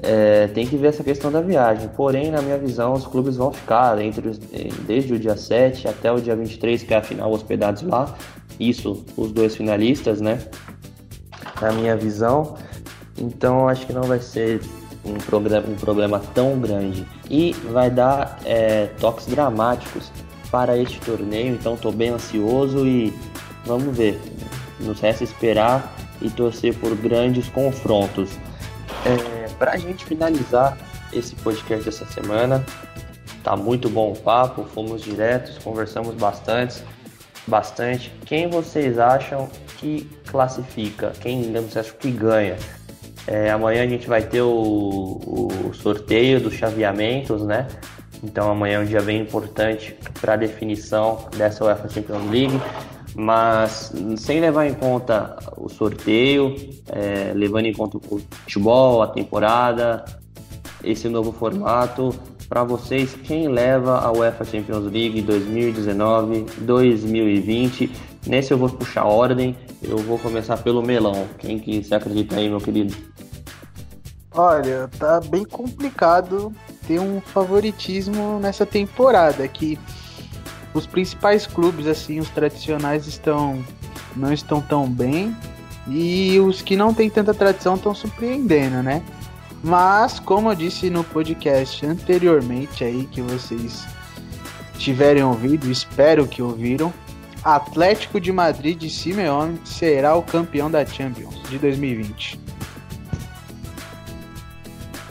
É, tem que ver essa questão da viagem. Porém, na minha visão, os clubes vão ficar entre os, desde o dia 7 até o dia 23, que é a final, hospedados lá. Isso, os dois finalistas, né? Na minha visão. Então, acho que não vai ser um, problema, um problema tão grande. E vai dar é, toques dramáticos para este torneio. Então, estou bem ansioso e Vamos ver. Nos resta esperar e torcer por grandes confrontos. É, Para a gente finalizar esse podcast dessa semana, tá muito bom o papo, fomos diretos, conversamos bastante, bastante. Quem vocês acham que classifica? Quem vocês acham que ganha? É, amanhã a gente vai ter o, o sorteio dos chaveamentos, né? Então amanhã é um dia bem importante para a definição dessa UEFA Champions League mas sem levar em conta o sorteio, é, levando em conta o futebol, a temporada, esse novo formato, para vocês, quem leva a UEFA Champions League 2019-2020? Nesse eu vou puxar ordem, eu vou começar pelo melão. Quem que você acredita aí, meu querido? Olha, tá bem complicado ter um favoritismo nessa temporada, que os principais clubes, assim, os tradicionais estão não estão tão bem e os que não têm tanta tradição estão surpreendendo, né? Mas, como eu disse no podcast anteriormente aí que vocês tiverem ouvido, espero que ouviram, Atlético de Madrid de Simeone será o campeão da Champions de 2020.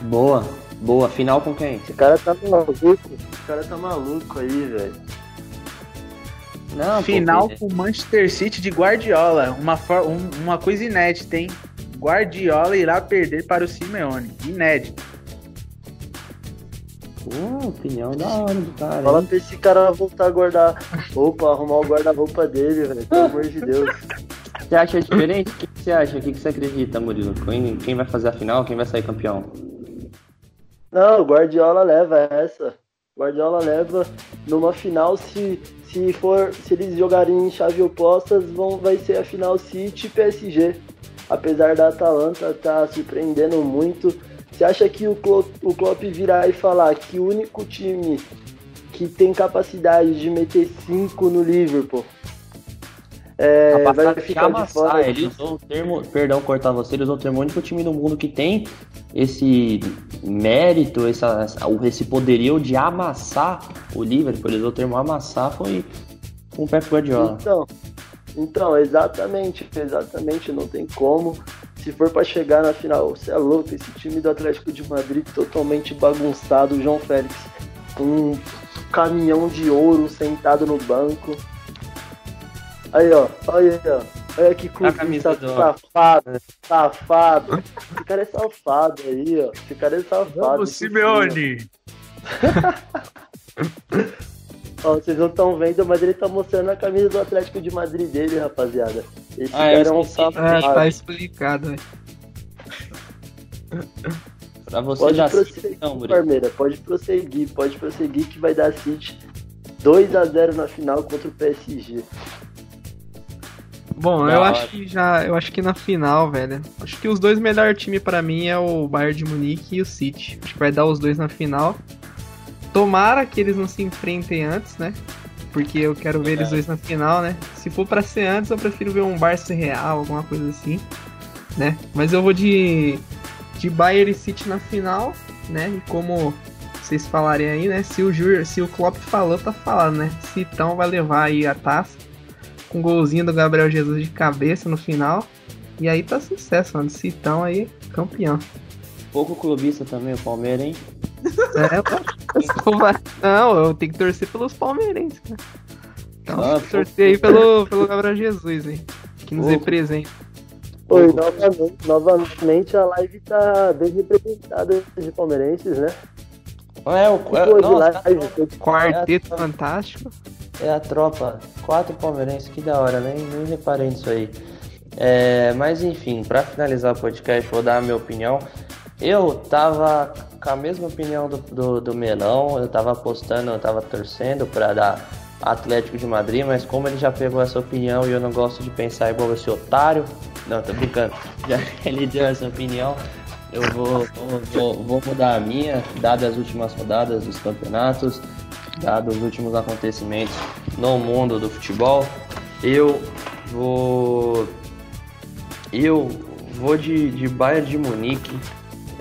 Boa, boa. Final com quem? Esse cara tá maluco. Esse cara tá maluco aí, velho. Não, Final com o Manchester City de Guardiola. Uma, uma coisa inédita, hein? Guardiola irá perder para o Simeone. Inédito. Uh, opinião da hora do cara. Fala pra esse cara voltar a guardar roupa, arrumar o guarda-roupa dele, velho. Pelo amor de Deus. Você acha diferente? O que você acha? O que você acredita, Murilo? Quem vai fazer a final? Quem vai sair campeão? Não, o Guardiola leva essa. O Guardiola leva numa final se se for se eles jogarem em chave opostas, vão vai ser a final City PSG. Apesar da Atalanta estar tá surpreendendo muito, você acha que o Klopp, o Klopp virar e falar que o único time que tem capacidade de meter 5 no Liverpool é, vai ficar de fora? Ele usou o termo, perdão cortar você, ele usou o termo único time no mundo que tem esse mérito, essa, esse poderio de amassar o Liverpool, ele usou o termo amassar, foi com o Pep Guardiola. Então, então, exatamente, exatamente, não tem como. Se for para chegar na final, você é louco, esse time do Atlético de Madrid totalmente bagunçado, o João Félix com um caminhão de ouro sentado no banco. Aí, ó, olha aí, ó. Olha que clubista safado, safado. Esse cara é safado aí, ó. Esse cara é safado. Vamos, Simeone! ó, vocês não estão vendo, mas ele tá mostrando a camisa do Atlético de Madrid dele, rapaziada. Esse ah, cara é um safado. É, tá explicado, velho. Pra você pode prosseguir, não, Parmeira, pode prosseguir, pode prosseguir que vai dar City 2 a 0 na final contra o PSG. Bom, eu acho que já, eu acho que na final, velho. Acho que os dois melhores times para mim é o Bayern de Munique e o City. Acho que vai dar os dois na final. Tomara que eles não se enfrentem antes, né? Porque eu quero ver é. eles dois na final, né? Se for para ser antes, eu prefiro ver um Barça Real, alguma coisa assim, né? Mas eu vou de de Bayern e City na final, né? E como vocês falarem aí, né? Se o Jur, se o Klopp falou, tá falando, né? Citão vai levar aí a taça com um golzinho do Gabriel Jesus de cabeça no final. E aí tá sucesso, mano. Citão aí, campeão. Pouco clubista também, o Palmeiras, hein? É, não, eu tenho que torcer pelos palmeirenses, cara. Então, ah, torcer aí pelo, pelo Gabriel Jesus, hein? Que nos representa. Oi, novamente, novamente a live tá bem representada de palmeirenses, né? É, o é, nossa, live, quarteto é fantástico. É a tropa, quatro palmeirenses, que da hora, nem, nem reparei nisso aí. É, mas enfim, para finalizar o podcast, vou dar a minha opinião. Eu tava com a mesma opinião do, do, do Melão, eu tava apostando, eu tava torcendo para dar Atlético de Madrid, mas como ele já pegou essa opinião e eu não gosto de pensar igual esse otário, não, tô brincando, já ele deu essa opinião, eu vou, vou, vou mudar a minha, dadas as últimas rodadas dos campeonatos dados os últimos acontecimentos no mundo do futebol, eu vou. Eu vou de, de Bayern de Munique.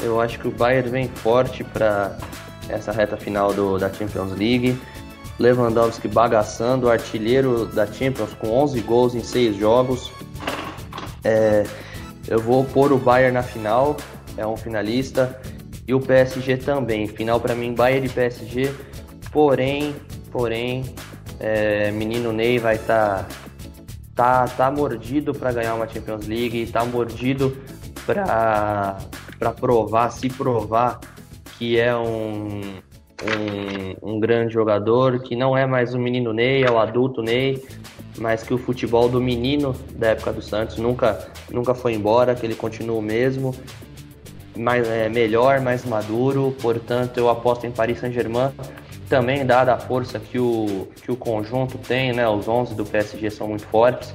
Eu acho que o Bayern vem forte para essa reta final do, da Champions League. Lewandowski bagaçando, artilheiro da Champions com 11 gols em 6 jogos. É, eu vou pôr o Bayern na final, é um finalista. E o PSG também. Final para mim, Bayern e PSG. Porém, porém, é, menino Ney vai estar tá, tá, tá mordido para ganhar uma Champions League, tá mordido para para provar, se provar que é um, um, um, grande jogador, que não é mais o menino Ney, é o adulto Ney, mas que o futebol do menino da época do Santos nunca, nunca foi embora, que ele continua o mesmo, mais, é, melhor, mais maduro, portanto eu aposto em Paris Saint-Germain também dada a força que o, que o conjunto tem, né? Os 11 do PSG são muito fortes.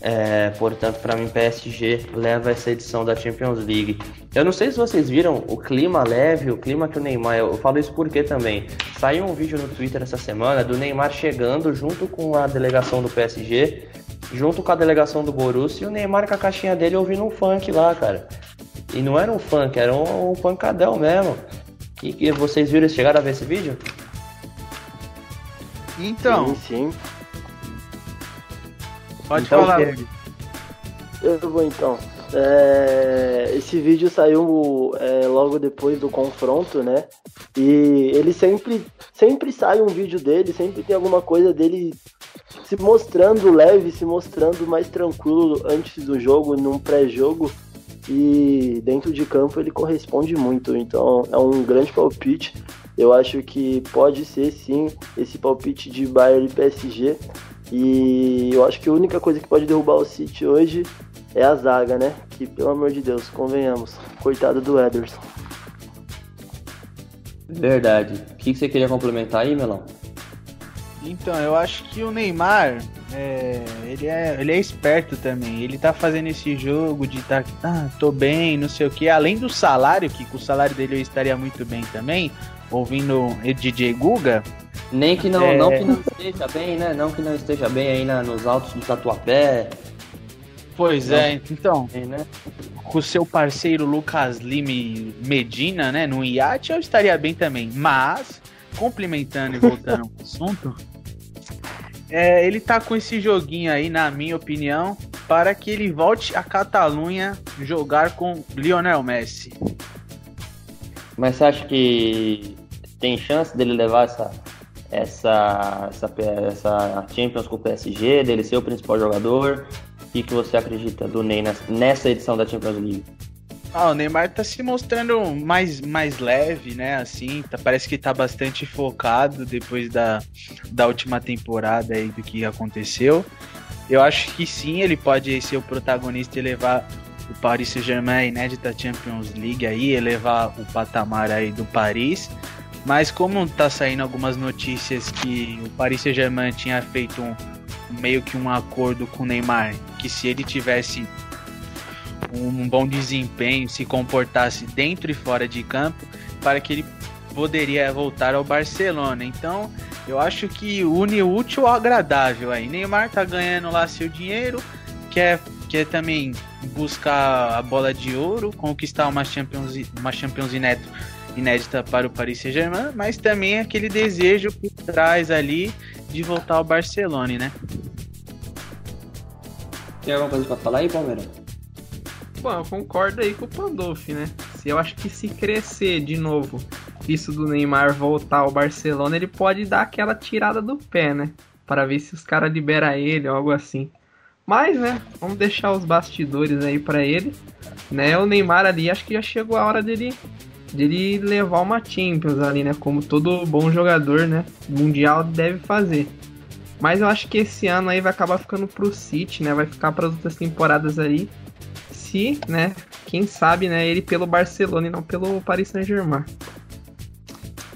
É, portanto, para mim, PSG leva essa edição da Champions League. Eu não sei se vocês viram o clima leve, o clima que o Neymar. Eu falo isso porque também saiu um vídeo no Twitter essa semana do Neymar chegando junto com a delegação do PSG, junto com a delegação do Borussia, e o Neymar com a caixinha dele ouvindo um funk lá, cara. E não era um funk, era um, um pancadão mesmo. E, vocês viram, chegaram a ver esse vídeo? Então. Sim, sim. Pode então, falar, Eu vou então. É, esse vídeo saiu é, logo depois do confronto, né? E ele sempre, sempre sai um vídeo dele, sempre tem alguma coisa dele se mostrando leve, se mostrando mais tranquilo antes do jogo, num pré-jogo. E dentro de campo ele corresponde muito. Então é um grande palpite. Eu acho que pode ser sim esse palpite de Bayern e PSG. E eu acho que a única coisa que pode derrubar o City hoje é a zaga, né? Que pelo amor de Deus, convenhamos. Coitado do Ederson. Verdade. O que você queria complementar aí, Melão? Então, eu acho que o Neymar, é, ele, é, ele é esperto também. Ele tá fazendo esse jogo de tá, ah, tô bem, não sei o que. Além do salário, que com o salário dele eu estaria muito bem também, ouvindo o DJ Guga. Nem que não, é... não que não esteja bem, né? Não que não esteja bem aí na, nos altos do Tatuapé. Pois não. é, então. É, né? Com o seu parceiro Lucas Lime Medina, né? No iate eu estaria bem também. Mas, complementando e voltando ao assunto, é, ele tá com esse joguinho aí, na minha opinião, para que ele volte a Catalunha jogar com Lionel Messi. Mas você acha que tem chance dele levar essa, essa, essa, essa Champions com o PSG, dele ser o principal jogador? O que, que você acredita do Ney nessa edição da Champions League? Ah, o Neymar tá se mostrando mais, mais leve, né? Assim, tá, parece que tá bastante focado depois da, da última temporada aí do que aconteceu. Eu acho que sim, ele pode ser o protagonista e levar o Paris Saint-Germain à inédita Champions League aí, elevar o patamar aí do Paris. Mas como tá saindo algumas notícias que o Paris Saint-Germain tinha feito um, meio que um acordo com o Neymar, que se ele tivesse um bom desempenho, se comportasse dentro e fora de campo, para que ele poderia voltar ao Barcelona. Então, eu acho que une o útil ao agradável aí. Neymar tá ganhando lá seu dinheiro, quer, quer também buscar a bola de ouro, conquistar uma Champions, uma Champions inédita, inédita para o Paris Saint-Germain, mas também aquele desejo por trás ali de voltar ao Barcelona, né? Tem alguma coisa pra falar aí, Palmeiras? Bom, eu concordo aí com o Pandolfi, né? Se eu acho que se crescer de novo isso do Neymar voltar ao Barcelona, ele pode dar aquela tirada do pé, né? Para ver se os caras liberam ele algo assim. Mas, né, vamos deixar os bastidores aí para ele. Né, o Neymar ali, acho que já chegou a hora dele dele levar uma Champions ali, né? Como todo bom jogador, né? Mundial deve fazer. Mas eu acho que esse ano aí vai acabar ficando pro City, né? Vai ficar para as outras temporadas aí. Se, né? Quem sabe, né? Ele pelo Barcelona e não pelo Paris Saint-Germain.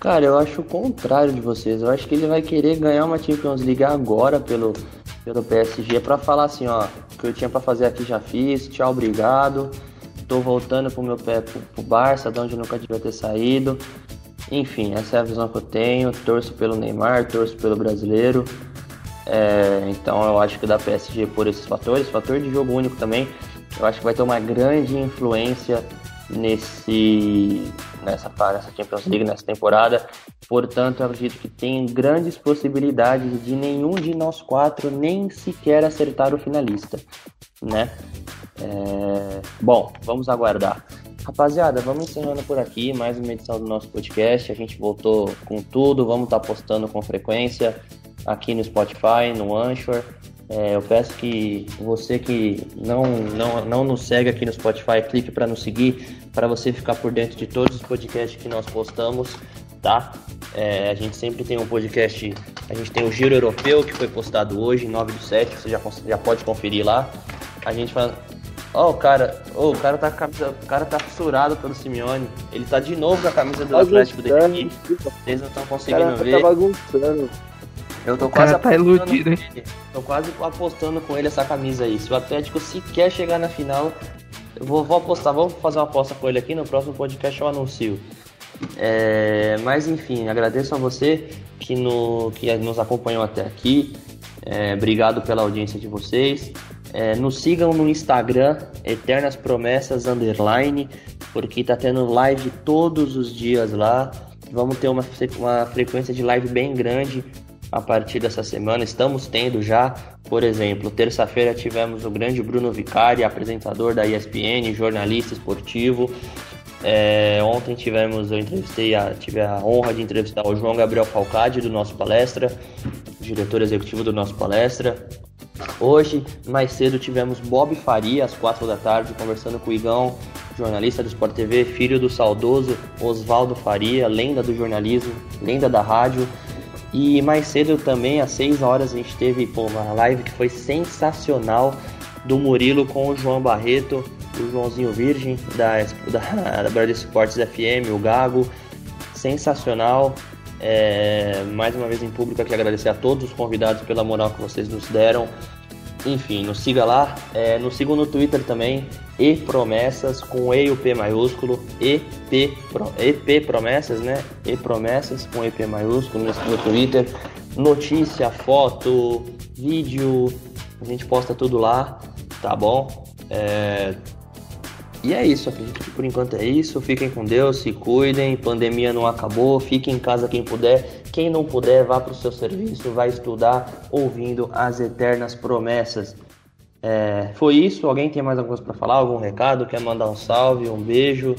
Cara, eu acho o contrário de vocês. Eu acho que ele vai querer ganhar uma Champions League agora pelo, pelo PSG para falar assim, ó, o que eu tinha para fazer aqui já fiz, tchau, obrigado tô voltando pro meu pé pro, pro Barça, de onde nunca devia ter saído. Enfim, essa é a visão que eu tenho. Torço pelo Neymar, torço pelo brasileiro. É, então eu acho que da PSG por esses fatores, fator de jogo único também, eu acho que vai ter uma grande influência nesse nessa nessa Champions League nessa temporada. Portanto, eu acredito que tem grandes possibilidades de nenhum de nós quatro nem sequer acertar o finalista, né? É... Bom, vamos aguardar. Rapaziada, vamos encerrando por aqui mais uma edição do nosso podcast. A gente voltou com tudo, vamos estar tá postando com frequência aqui no Spotify, no Anchor. É, eu peço que você que não, não, não nos segue aqui no Spotify, clique para nos seguir, para você ficar por dentro de todos os podcasts que nós postamos, tá? É, a gente sempre tem um podcast, a gente tem o Giro Europeu que foi postado hoje, 9 do 7, você já, já pode conferir lá. A gente fala, Ó, oh, o cara, oh, o cara tá com a camisa, o cara tá fissurado pelo Simeone. Ele tá de novo com a camisa do Atlético dele aqui. Vocês não estão conseguindo cara, tá ver. Tá bagunçando. Eu tô quase tá iludido, hein? Tô quase apostando com ele essa camisa aí. Se o Atlético sequer chegar na final, eu vou, vou apostar, vamos fazer uma aposta com ele aqui no próximo podcast eu anuncio. É, mas enfim, agradeço a você que, no, que nos acompanhou até aqui. É, obrigado pela audiência de vocês. É, nos sigam no Instagram, Eternas Promessas Underline, porque tá tendo live todos os dias lá. Vamos ter uma, uma frequência de live bem grande a partir dessa semana. Estamos tendo já, por exemplo, terça-feira tivemos o grande Bruno Vicari, apresentador da ESPN, jornalista esportivo. É, ontem tivemos, eu entrevistei, a, tive a honra de entrevistar o João Gabriel Falcade do nosso palestra, diretor executivo do nosso palestra. Hoje, mais cedo, tivemos Bob Faria, às quatro da tarde, conversando com o Igão, jornalista do Sport TV, filho do saudoso Oswaldo Faria, lenda do jornalismo, lenda da rádio. E mais cedo também, às 6 horas, a gente teve pô, uma live que foi sensacional do Murilo com o João Barreto, o Joãozinho Virgem da, da, da Brasil Esportes FM, o Gago. Sensacional. É, mais uma vez em público aqui agradecer a todos os convidados pela moral que vocês nos deram. Enfim, nos siga lá, é, nos sigam no Twitter também, e promessas com E e o P maiúsculo, EP, EP promessas, né? E promessas com EP maiúsculo no Twitter. Notícia, foto, vídeo, a gente posta tudo lá, tá bom? É... E é isso, acredito que por enquanto é isso. Fiquem com Deus, se cuidem, pandemia não acabou, fiquem em casa quem puder. Quem não puder, vá para o seu serviço, vai estudar ouvindo as eternas promessas. É, foi isso. Alguém tem mais alguma coisa para falar? Algum recado? Quer mandar um salve, um beijo,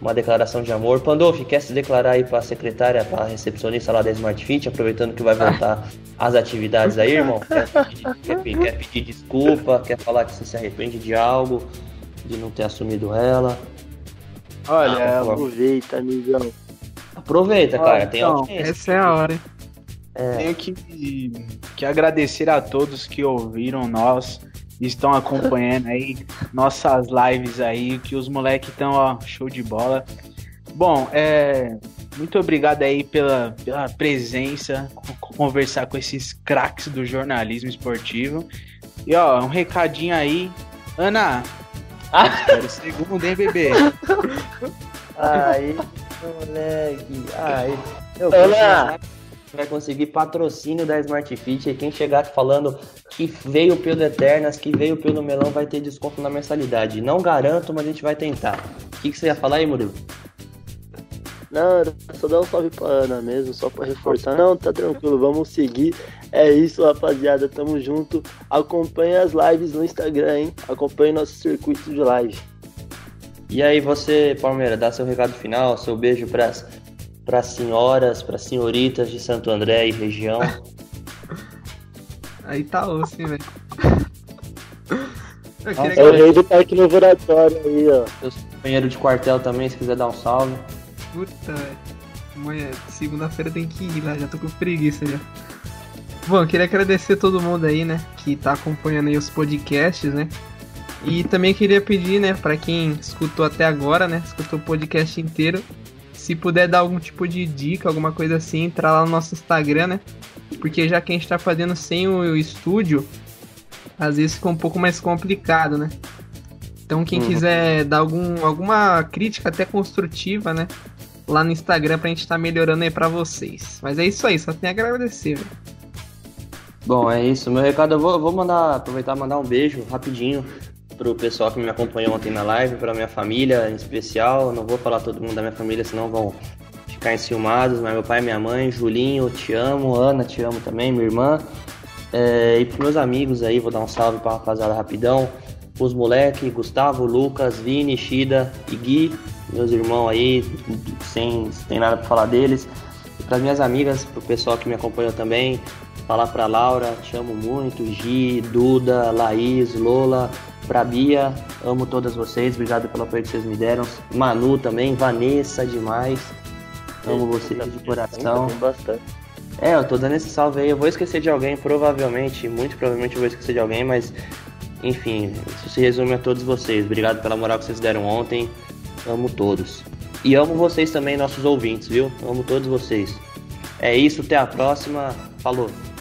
uma declaração de amor? Pandolfi, quer se declarar aí para a secretária, para a recepcionista lá da Smart Fit, aproveitando que vai voltar às atividades aí, irmão? Quer pedir, quer, quer pedir desculpa? Quer falar que você se arrepende de algo, de não ter assumido ela? Olha, ah, aproveita, amigão. Aproveita, Olha, cara. Tem então, Essa é a hora, hein? É. Tenho que, que agradecer a todos que ouviram nós estão acompanhando aí nossas lives aí, que os moleques estão, ó, show de bola. Bom, é, muito obrigado aí pela, pela presença, conversar com esses craques do jornalismo esportivo. E ó, um recadinho aí. Ana, ah. espero o segundo, hein, bebê? Aí, moleque. Aí. Eu Ana! vai conseguir patrocínio da Smart Fit. E quem chegar falando que veio pelo Eternas, que veio pelo Melão, vai ter desconto na mensalidade. Não garanto, mas a gente vai tentar. O que, que você ia falar aí, Murilo? Não, só dar um salve pra Ana mesmo, só pra reforçar. Não, tá tranquilo, vamos seguir. É isso, rapaziada, tamo junto. Acompanhe as lives no Instagram, hein? Acompanhe nosso circuito de live. E aí, você, Palmeira, dá seu recado final, seu beijo pras para senhoras, para senhoritas de Santo André e região. Aí tá osso, velho. É o rei do parque no laboratório aí, ó. Seus companheiros de quartel também, se quiser dar um salve. Puta, amanhã, segunda-feira tem que ir lá, já tô com preguiça já. Bom, queria agradecer a todo mundo aí, né, que tá acompanhando aí os podcasts, né. E também queria pedir, né, para quem escutou até agora, né, escutou o podcast inteiro, se puder dar algum tipo de dica, alguma coisa assim, entrar lá no nosso Instagram, né? Porque já que a gente tá fazendo sem o estúdio, às vezes fica um pouco mais complicado, né? Então quem uhum. quiser dar algum, alguma crítica até construtiva, né? Lá no Instagram pra gente estar tá melhorando aí pra vocês. Mas é isso aí, só tem a agradecer, velho. Bom, é isso. Meu recado, eu vou, eu vou mandar, aproveitar e mandar um beijo rapidinho pro pessoal que me acompanhou ontem na live, pra minha família em especial. Não vou falar todo mundo da minha família, senão vão ficar enciumados, mas meu pai, minha mãe, Julinho, te amo, Ana, te amo também, minha irmã. É, e pros meus amigos aí, vou dar um salve pra rapaziada rapidão. Os moleque, Gustavo, Lucas, Vini, Shida e Gui, meus irmãos aí, sem, sem nada pra falar deles. E pras minhas amigas, pro pessoal que me acompanhou também, falar pra Laura, te amo muito, Gi, Duda, Laís, Lola, Pra Bia, amo todas vocês, obrigado pelo apoio que vocês me deram. Manu também, Vanessa demais. Amo vocês de coração. Bastante. É, eu tô dando esse salve aí. Eu vou esquecer de alguém, provavelmente, muito provavelmente eu vou esquecer de alguém, mas enfim, isso se resume a todos vocês. Obrigado pela moral que vocês deram ontem. Amo todos. E amo vocês também, nossos ouvintes, viu? Amo todos vocês. É isso, até a próxima. Falou.